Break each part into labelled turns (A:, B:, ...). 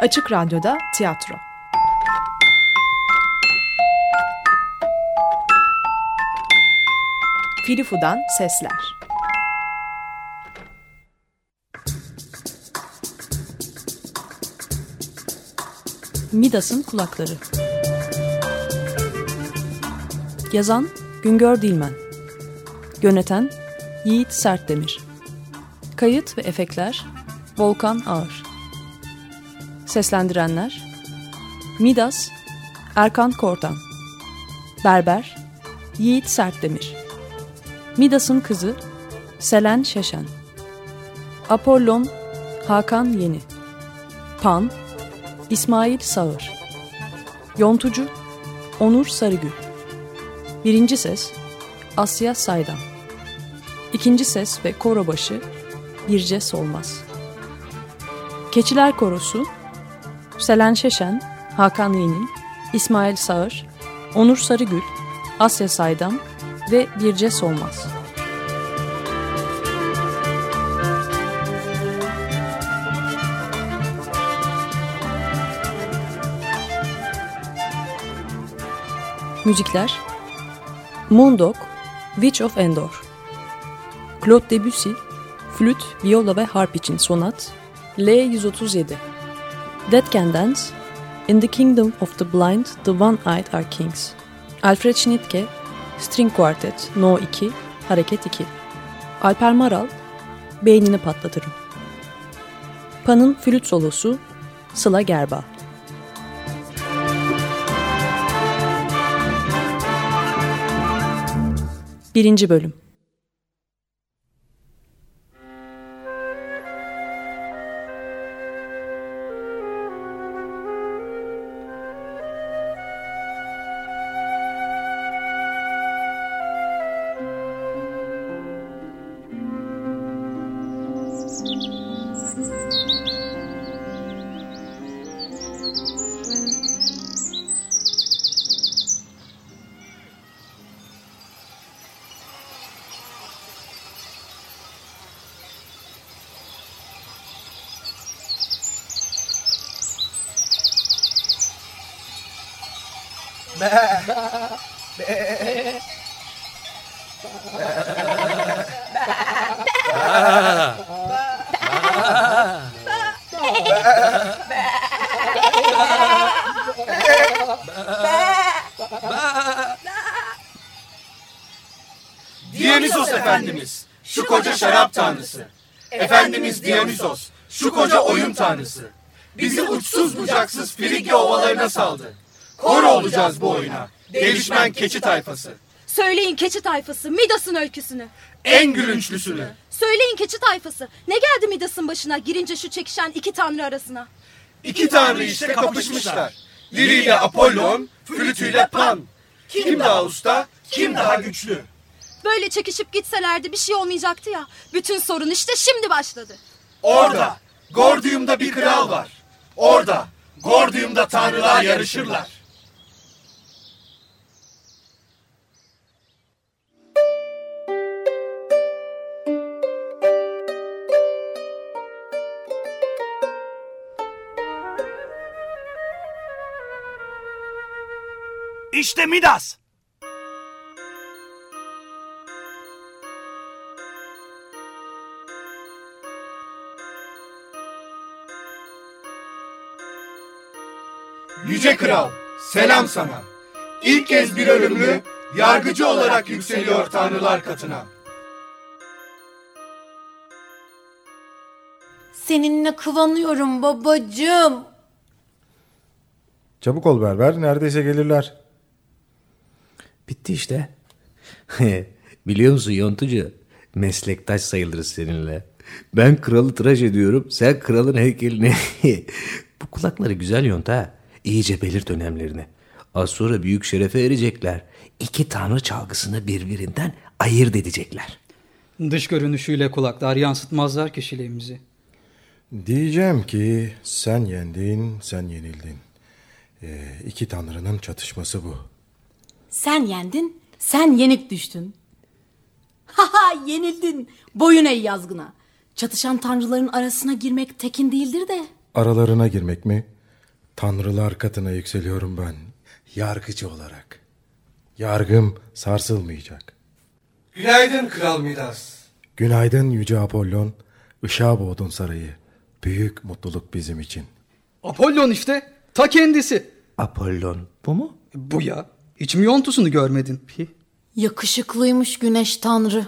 A: Açık Radyo'da tiyatro. Filifu'dan sesler. Midas'ın kulakları. Yazan Güngör Dilmen. Yöneten Yiğit Sertdemir. Kayıt ve efektler Volkan Ağır. Seslendirenler Midas Erkan Kortan Berber Yiğit Sertdemir Midas'ın kızı Selen Şeşen Apollon Hakan Yeni Pan İsmail Sağır Yontucu Onur Sarıgül Birinci ses Asya Saydam İkinci ses ve koro başı Birce Solmaz. Keçiler Korosu Selen Şeşen, Hakan Yeni, İsmail Sağır, Onur Sarıgül, Asya Saydam ve Birce Solmaz. Müzikler Moondog, Witch of Endor Claude Debussy, flüt, viola ve harp için sonat L137 Dead Can Dance. In the Kingdom of the Blind, the One-Eyed are Kings. Alfred Schnittke String Quartet No 2 Hareket 2 Alper Maral Beynini patlatırım. Pan'ın flüt solosu Sıla Gerba. Birinci Bölüm
B: Dionysos Efendimiz, şu koca şarap tanrısı. Efendimiz Dionysos, şu koca oyun tanrısı. Bizi uçsuz bucaksız Frigya ovalarına saldı. Kor olacağız bu oyuna. Gelişmen keçi tayfası.
C: Söyleyin keçi tayfası Midas'ın öyküsünü.
B: En gülünçlüsünü.
C: Söyleyin keçi tayfası. Ne geldi Midas'ın başına girince şu çekişen iki tanrı arasına?
B: İki tanrı işte kapışmışlar. Liriyle Apollon, flütüyle Pan. Kim daha usta, kim daha güçlü?
C: Böyle çekişip gitselerdi bir şey olmayacaktı ya. Bütün sorun işte şimdi başladı.
B: Orada, Gordium'da bir kral var. Orada, Gordium'da tanrılar yarışırlar.
D: İşte Midas.
B: Yüce Kral, selam sana. İlk kez bir ölümlü, yargıcı olarak yükseliyor tanrılar katına.
E: Seninle kıvanıyorum babacığım.
F: Çabuk ol berber neredeyse gelirler.
G: Bitti işte. Biliyor musun Yontucu? Meslektaş sayılırız seninle. Ben kralı tıraş ediyorum. Sen kralın heykelini. Bu kulakları güzel yont ha. İyice belirt önemlerini. Az sonra büyük şerefe erecekler. İki tanrı çalgısını birbirinden ayırt edecekler.
H: Dış görünüşüyle kulaklar yansıtmazlar kişiliğimizi.
F: Diyeceğim ki sen yendin, sen yenildin. Ee, iki tanrının çatışması bu.
E: Sen yendin, sen yenik düştün. Haha yenildin. Boyun eğ yazgına. Çatışan tanrıların arasına girmek tekin değildir de.
F: aralarına girmek mi? Tanrılar katına yükseliyorum ben. Yargıcı olarak. Yargım sarsılmayacak.
B: Günaydın Kral Midas.
F: Günaydın Yüce Apollon. Işığa boğdun sarayı. Büyük mutluluk bizim için.
H: Apollon işte. Ta kendisi.
G: Apollon bu mu?
H: Bu ya. Hiç mi yontusunu görmedin?
E: Yakışıklıymış güneş tanrı.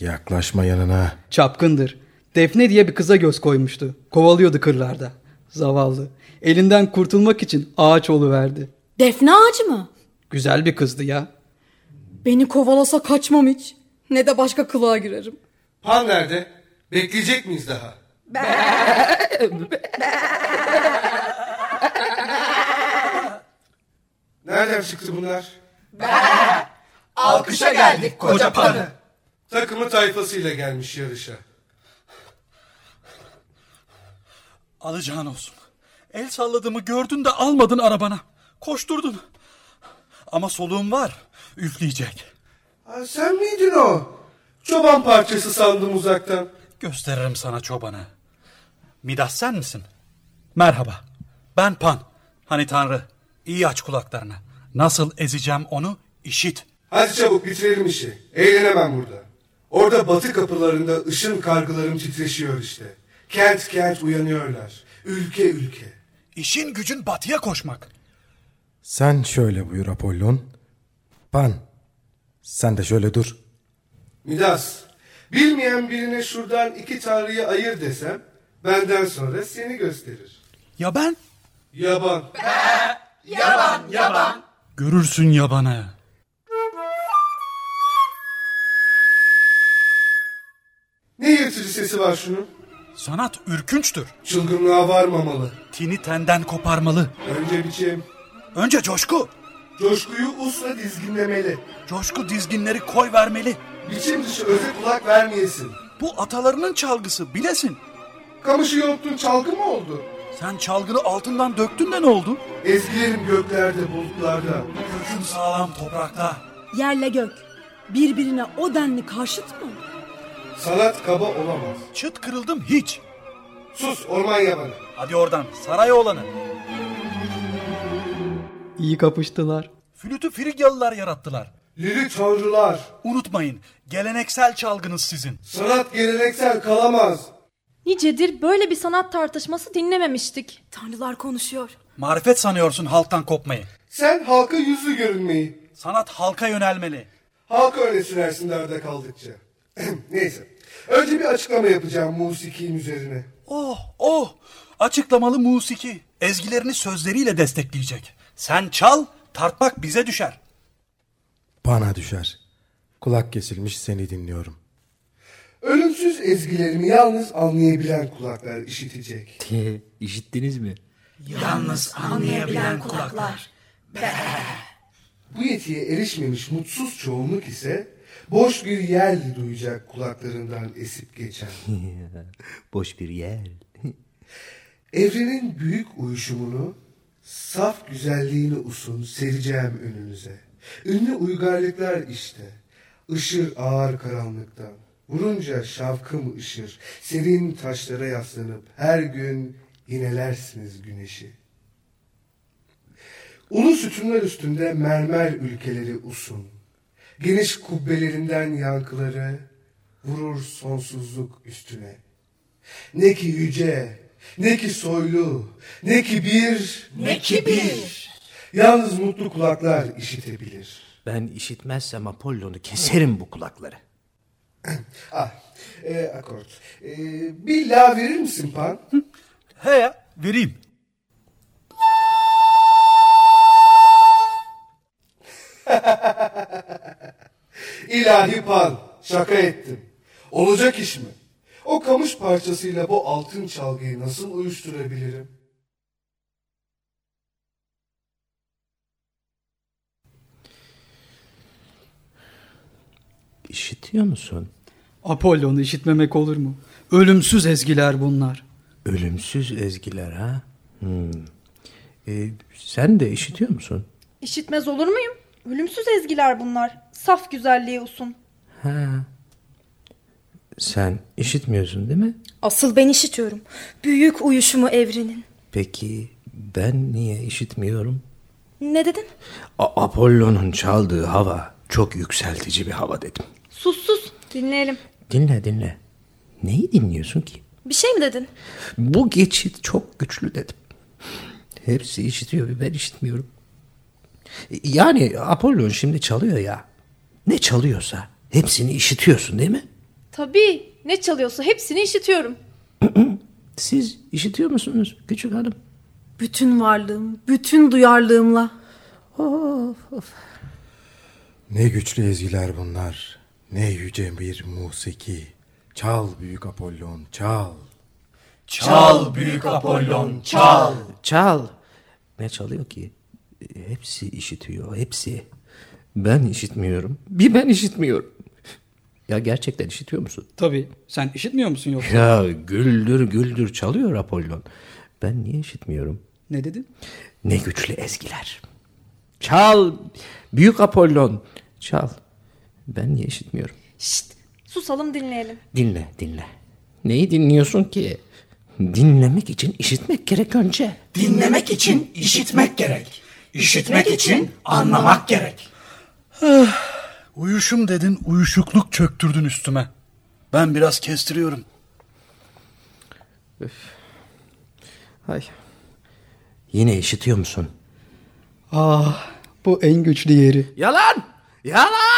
F: Yaklaşma yanına.
H: Çapkındır. Defne diye bir kıza göz koymuştu. Kovalıyordu kırlarda. Zavallı. Elinden kurtulmak için ağaç verdi.
E: Defne ağacı mı?
H: Güzel bir kızdı ya.
A: Beni kovalasa kaçmam hiç. Ne de başka kılığa girerim.
B: Pan nerede? Bekleyecek miyiz daha? Nereden çıktı bunlar? Alkışa geldik koca panı. Takımı tayfasıyla gelmiş yarışa.
D: Alacağın olsun. El salladığımı gördün de almadın arabana. Koşturdun. Ama soluğum var. Üfleyecek.
B: Aa, sen miydin o? Çoban parçası sandım uzaktan.
D: Gösteririm sana çobanı. Midas sen misin? Merhaba. Ben Pan. Hani tanrı. İyi aç kulaklarını. Nasıl ezeceğim onu işit.
B: Hadi çabuk bitirelim işi. Eğlenemem burada. Orada batı kapılarında ışın kargılarım titreşiyor işte. Kent kent uyanıyorlar. Ülke ülke.
D: İşin gücün batıya koşmak.
F: Sen şöyle buyur Apollon. Pan. Sen de şöyle dur.
B: Midas, bilmeyen birine şuradan iki tanrıyı ayır desem, benden sonra seni gösterir.
D: Ya ben?
B: Yaban.
D: Görürsün yabanı.
B: Ne yırtıcı sesi var şunun?
D: Sanat ürkünçtür.
B: Çılgınlığa varmamalı.
D: Tini tenden koparmalı.
B: Önce biçim.
D: Önce coşku.
B: Coşkuyu usla dizginlemeli.
D: Coşku dizginleri koy vermeli.
B: Biçim dışı öze kulak vermeyesin.
D: Bu atalarının çalgısı bilesin.
B: Kamışı yontun çalgı mı oldu?
D: Sen çalgını altından döktün de ne oldu?
B: Ezgilerim göklerde bulutlarda.
D: Köküm sağlam toprakta.
A: Yerle gök. Birbirine o denli karşıt mı?
B: Sanat kaba olamaz.
D: Çıt kırıldım hiç.
B: Sus orman yabanı.
D: Hadi oradan saray oğlanı.
H: İyi kapıştılar.
D: Flütü Frigyalılar yarattılar.
B: Lili tanrılar.
D: Unutmayın geleneksel çalgınız sizin.
B: Sanat geleneksel kalamaz.
C: Nicedir böyle bir sanat tartışması dinlememiştik.
A: Tanrılar konuşuyor.
D: Marifet sanıyorsun halktan kopmayı.
B: Sen halka yüzlü görünmeyi.
D: Sanat halka yönelmeli.
B: Halka öne sürersin nerede kaldıkça. Neyse. Önce bir açıklama yapacağım musikin üzerine.
D: Oh oh açıklamalı musiki. Ezgilerini sözleriyle destekleyecek. Sen çal tartmak bize düşer.
F: Bana düşer. Kulak kesilmiş seni dinliyorum.
B: Ölümsüz ezgilerimi yalnız anlayabilen kulaklar işitecek.
G: İşittiniz mi?
D: Yalnız anlayabilen kulaklar.
B: Bu yetiye erişmemiş mutsuz çoğunluk ise boş bir yel duyacak kulaklarından esip geçen.
G: Boş bir yer.
B: Evrenin büyük uyuşumunu, saf güzelliğini usun sereceğim önünüze. Ünlü uygarlıklar işte, ışır ağır karanlıktan. Vurunca şavkım ışır, serin taşlara yaslanıp her gün yinelersiniz güneşi. Ulu sütunlar üstünde mermer ülkeleri usun. Geniş kubbelerinden yankıları vurur sonsuzluk üstüne. Ne ki yüce, ne ki soylu, ne ki bir, ne ki bir. Yalnız mutlu kulaklar işitebilir.
G: Ben işitmezsem Apollon'u keserim bu kulakları.
B: Ah, e, akort. E, bir la verir misin Pan?
D: He ya vereyim.
B: İlahi Pan, şaka ettim. Olacak iş mi? O kamış parçasıyla bu altın çalgıyı nasıl uyuşturabilirim?
G: İşitiyor musun?
H: Apollon'u işitmemek olur mu? Ölümsüz ezgiler bunlar.
G: Ölümsüz ezgiler ha? Hmm. Ee, sen de işitiyor musun?
I: İşitmez olur muyum? Ölümsüz ezgiler bunlar. Saf güzelliğe usun.
G: Ha. Sen işitmiyorsun değil mi?
I: Asıl ben işitiyorum. Büyük uyuşumu evrenin.
G: Peki ben niye işitmiyorum?
I: Ne dedin?
G: A- Apollo'nun çaldığı hava çok yükseltici bir hava dedim.
I: Sus sus dinleyelim.
G: Dinle dinle. Neyi dinliyorsun ki?
I: Bir şey mi dedin?
G: Bu geçit çok güçlü dedim. Hepsi işitiyor ben işitmiyorum. Yani Apollon şimdi çalıyor ya. Ne çalıyorsa hepsini işitiyorsun değil mi?
I: Tabii ne çalıyorsa hepsini işitiyorum.
G: Siz işitiyor musunuz küçük hanım?
E: Bütün varlığım, bütün duyarlığımla.
F: Ne güçlü ezgiler bunlar. Ne yüce bir musiki. Çal büyük Apollon çal.
B: Çal büyük Apollon çal.
G: Çal. Ne çalıyor ki? Hepsi işitiyor, hepsi. Ben işitmiyorum. Bir ben işitmiyorum. Ya gerçekten işitiyor musun?
H: Tabii. Sen işitmiyor musun yoksa?
G: Ya güldür güldür çalıyor Apollon. Ben niye işitmiyorum?
H: Ne dedin?
G: Ne güçlü ezgiler. Çal. Büyük Apollon. Çal. Ben niye işitmiyorum?
I: Şşt susalım dinleyelim.
G: Dinle dinle. Neyi dinliyorsun ki? Dinlemek için işitmek gerek önce.
B: Dinlemek için işitmek gerek. İşitmek için anlamak gerek.
D: Uyuşum dedin, uyuşukluk çöktürdün üstüme. Ben biraz kestiriyorum.
G: Hay. Yine işitiyor musun?
H: Ah bu en güçlü yeri.
G: Yalan! Yalan!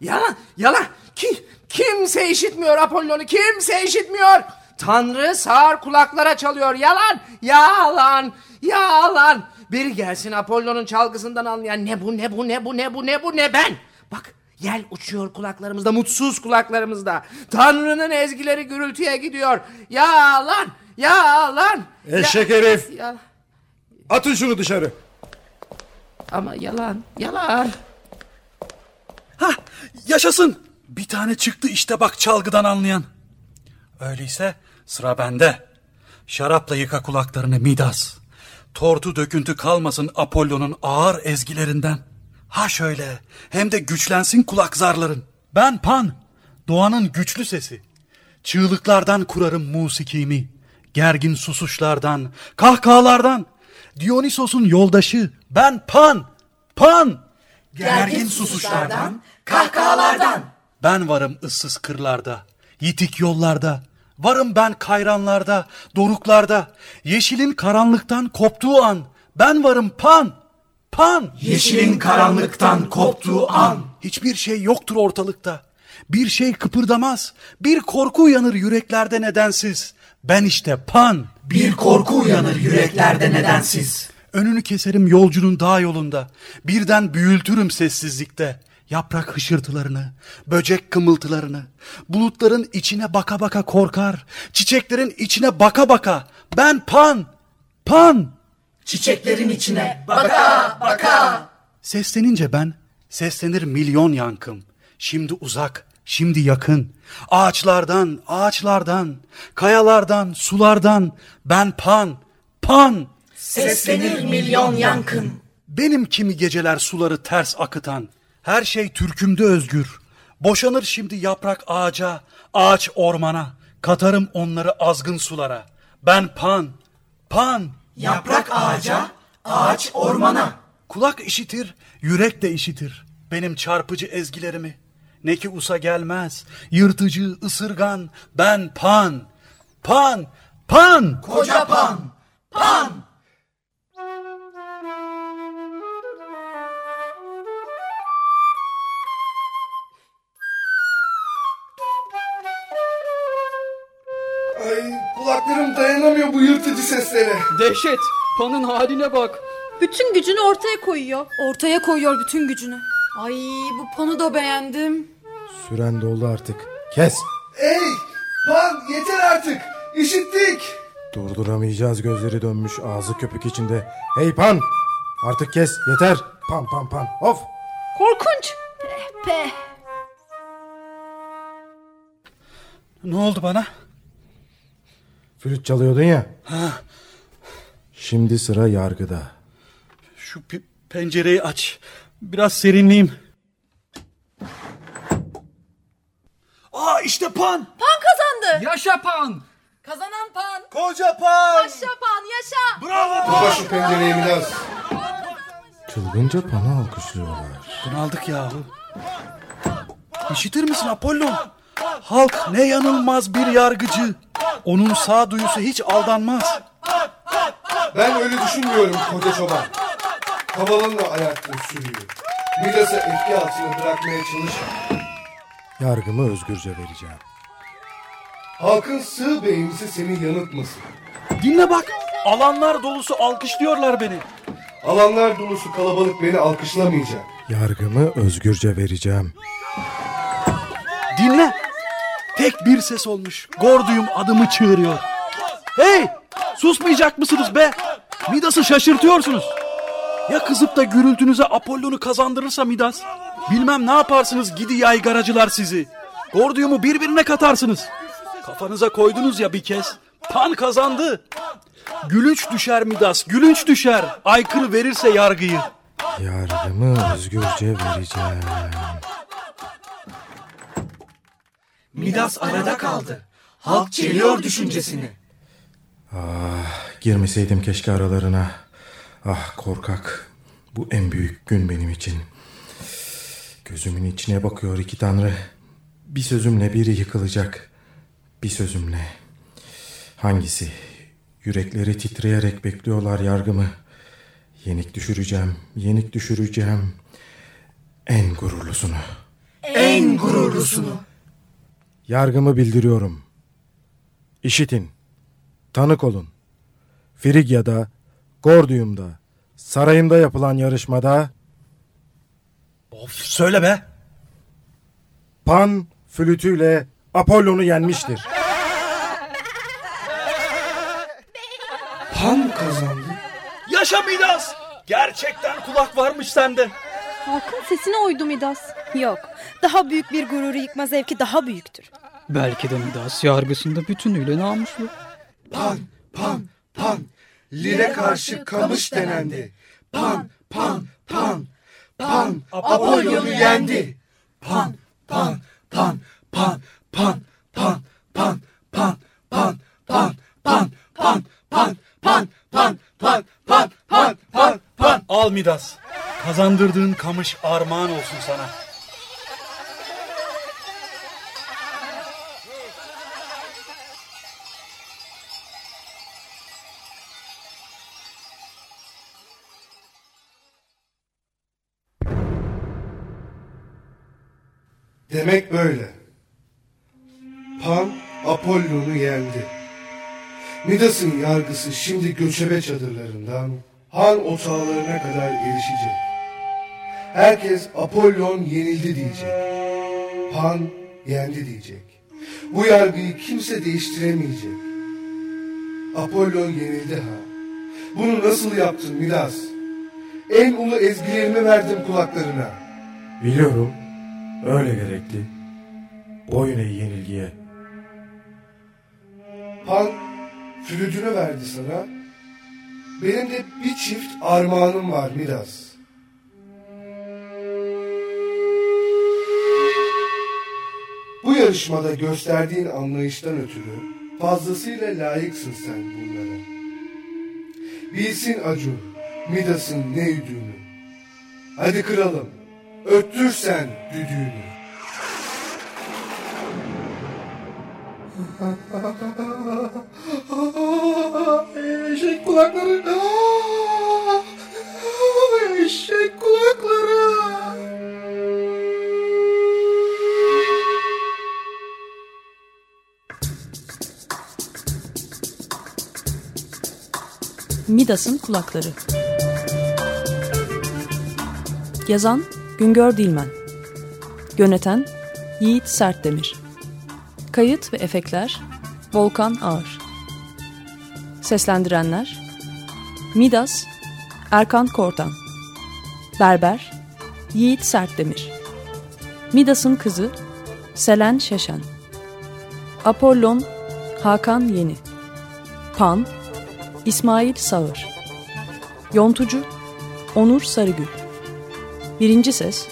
G: Yalan! Yalan! Ki, kimse işitmiyor Apollon'u. Kimse işitmiyor. Tanrı sağır kulaklara çalıyor. Yalan! Yalan! Yalan! Biri gelsin Apollon'un çalgısından anlayan ne bu ne bu ne bu ne bu ne bu ne ben. Bak yel uçuyor kulaklarımızda mutsuz kulaklarımızda. Tanrı'nın ezgileri gürültüye gidiyor. Yalan! Yalan!
F: Eşek herif.
G: Yalan.
F: Atın şunu dışarı.
G: Ama yalan, yalan.
D: Hah, yaşasın. Bir tane çıktı işte bak çalgıdan anlayan. Öyleyse sıra bende. Şarapla yıka kulaklarını Midas. Tortu döküntü kalmasın Apollon'un ağır ezgilerinden. Ha şöyle hem de güçlensin kulak zarların. Ben Pan, doğanın güçlü sesi. Çığlıklardan kurarım musikimi. Gergin susuşlardan, kahkahalardan. Dionysos'un yoldaşı ben Pan, Pan.
B: Gergin susuşlardan, kahkahalardan.
D: Ben varım ıssız kırlarda, yitik yollarda. Varım ben kayranlarda, doruklarda. Yeşilin karanlıktan koptuğu an. Ben varım pan, pan.
B: Yeşilin karanlıktan koptuğu an.
D: Hiçbir şey yoktur ortalıkta. Bir şey kıpırdamaz. Bir korku uyanır yüreklerde nedensiz. Ben işte pan.
B: Bir korku uyanır yüreklerde nedensiz.
D: Önünü keserim yolcunun dağ yolunda. Birden büyültürüm sessizlikte. Yaprak hışırtılarını, böcek kımıltılarını. Bulutların içine baka baka korkar. Çiçeklerin içine baka baka. Ben pan, pan.
B: Çiçeklerin içine baka baka.
D: Seslenince ben, seslenir milyon yankım. Şimdi uzak, şimdi yakın. Ağaçlardan, ağaçlardan, kayalardan, sulardan. Ben pan, pan.
B: Seslenir milyon yankın.
D: Benim kimi geceler suları ters akıtan. Her şey türkümde özgür. Boşanır şimdi yaprak ağaca, ağaç ormana. Katarım onları azgın sulara. Ben pan, pan.
B: Yaprak ağaca, ağaç ormana.
D: Kulak işitir, yürek de işitir. Benim çarpıcı ezgilerimi. Ne ki usa gelmez, yırtıcı, ısırgan. Ben pan, pan, pan.
B: Koca pan.
J: Seslere.
H: Dehşet. Pan'ın haline bak.
I: Bütün gücünü ortaya koyuyor.
E: Ortaya koyuyor bütün gücünü. Ay bu panu da beğendim.
F: Süren doldu artık. Kes.
J: Ey pan yeter artık. İşittik.
F: Durduramayacağız gözleri dönmüş ağzı köpük içinde. Hey pan. Artık kes yeter. Pan pan pan. Of.
I: Korkunç. Peh peh.
D: Ne oldu bana?
F: Flüt çalıyordun ya. Şimdi sıra yargıda.
D: Şu pe- pencereyi aç. Biraz serinleyeyim. Aa işte pan.
I: Pan kazandı.
H: Yaşa Pan.
C: Kazanan pan.
B: Koca pan.
K: Yaşa pan yaşa.
B: Kapa şu pencereyi Midas.
F: Çılgınca pana alkışlıyorlar.
D: Bunaldık yahu. İşitir misin Apollon? Halk ne yanılmaz bir yargıcı. Onun sağduyusu hiç aldanmaz.
B: Ben öyle düşünmüyorum koca çoban. Kavalınla ayakta sürüyor. Midas'ı etki altına bırakmaya çalışma.
F: Yargımı özgürce vereceğim.
B: Halkın sığ beğenisi seni yanıltmasın.
D: Dinle bak. Alanlar dolusu alkışlıyorlar beni.
B: Alanlar dolusu kalabalık beni alkışlamayacak.
F: Yargımı özgürce vereceğim.
D: Dinle. Tek bir ses olmuş. Gorduyum adımı çığırıyor. Hey! Susmayacak mısınız be? Midas'ı şaşırtıyorsunuz. Ya kızıp da gürültünüze Apollon'u kazandırırsa Midas? Bilmem ne yaparsınız gidi yaygaracılar sizi. Gorduyumu birbirine katarsınız. Kafanıza koydunuz ya bir kez. Pan kazandı. Gülünç düşer Midas, gülünç düşer. Aykırı verirse yargıyı.
F: Yargımı özgürce vereceğim.
L: Midas arada kaldı. Halk çeliyor düşüncesini.
F: Girmeseydim keşke aralarına. Ah korkak. Bu en büyük gün benim için. Gözümün içine bakıyor iki tanrı. Bir sözümle biri yıkılacak. Bir sözümle. Hangisi? Yürekleri titreyerek bekliyorlar yargımı. Yenik düşüreceğim, yenik düşüreceğim. En gururlusunu.
L: En gururlusunu.
F: Yargımı bildiriyorum. İşitin. Tanık olun. Frigya'da, Gordium'da, sarayımda yapılan yarışmada
D: Of söyle be.
F: Pan flütüyle Apollon'u yenmiştir.
B: Pan kazandı.
D: Yaşa Midas. Gerçekten kulak varmış sende.
I: Halkın sesine uydu Midas.
C: Yok. Daha büyük bir gururu yıkma zevki daha büyüktür.
H: Belki de Midas yargısında bütünüyle namuslu.
B: Pan, pan, pan. Lire karşı kamış denendi. Pan, pan, pan. Pan, Apollon'u yendi. Pan, pan, pan, pan, pan, pan, pan, pan, pan, pan, pan, pan, pan, pan, pan, pan, pan, pan, pan, pan.
D: Al Midas. Kazandırdığın kamış armağan olsun sana.
B: Demek böyle. Pan Apollon'u yendi. Midas'ın yargısı şimdi göçebe çadırlarından han otağlarına kadar erişecek. Herkes Apollon yenildi diyecek. Pan yendi diyecek. Bu yargıyı kimse değiştiremeyecek. Apollon yenildi ha. Bunu nasıl yaptın Midas? En ulu ezgilerimi verdim kulaklarına.
F: Biliyorum. Öyle gerekti. Boyun eğ yenilgiye.
B: Pan flütünü verdi sana. Benim de bir çift armağanım var Midas. Bu yarışmada gösterdiğin anlayıştan ötürü fazlasıyla layıksın sen bunlara. Bilsin Acu, Midas'ın ne üdüğünü. Hadi kralım, öttür sen düdüğünü. Eşek kulakları. Eşek kulakları.
A: Midas'ın kulakları. Yazan Güngör Dilmen. Yöneten Yiğit Sertdemir. Kayıt ve efektler Volkan Ağır. Seslendirenler Midas Erkan Kortan. Berber Yiğit Sertdemir. Midas'ın kızı Selen Şeşen. Apollon Hakan Yeni. Pan İsmail Sağır Yontucu Onur Sarıgül Birinci ses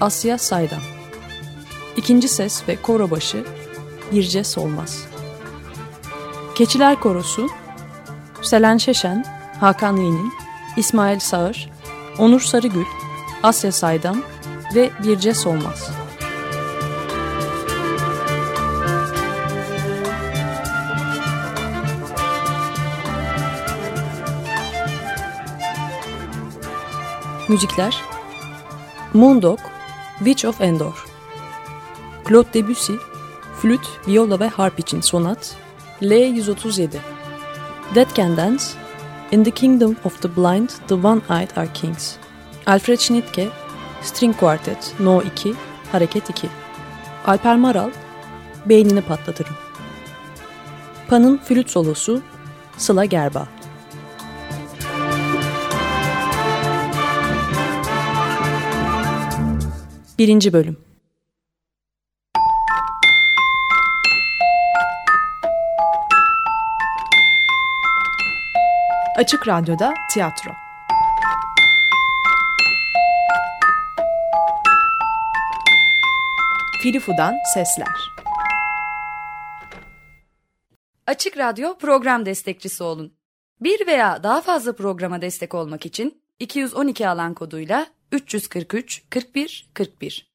A: Asya Saydam İkinci ses ve koro başı Birce Solmaz Keçiler Korosu Selen Şeşen, Hakan Yenin, İsmail Sağır, Onur Sarıgül, Asya Saydam ve Birce Solmaz. Müzikler Moondog, Witch of Endor. Claude Debussy, flüt, viola ve harp için sonat L137 Dead Can Dance In the Kingdom of the Blind, the One-Eyed are Kings. Alfred Schnittke, String Quartet No 2, Hareket 2 Alper Maral, Beynini Patlatırım. Pan'ın flüt solosu Sıla Gerba Birinci Bölüm
M: Açık Radyo'da tiyatro. Filifu'dan sesler.
N: Açık Radyo program destekçisi olun. Bir veya daha fazla programa destek olmak için 212 alan koduyla 343 41 41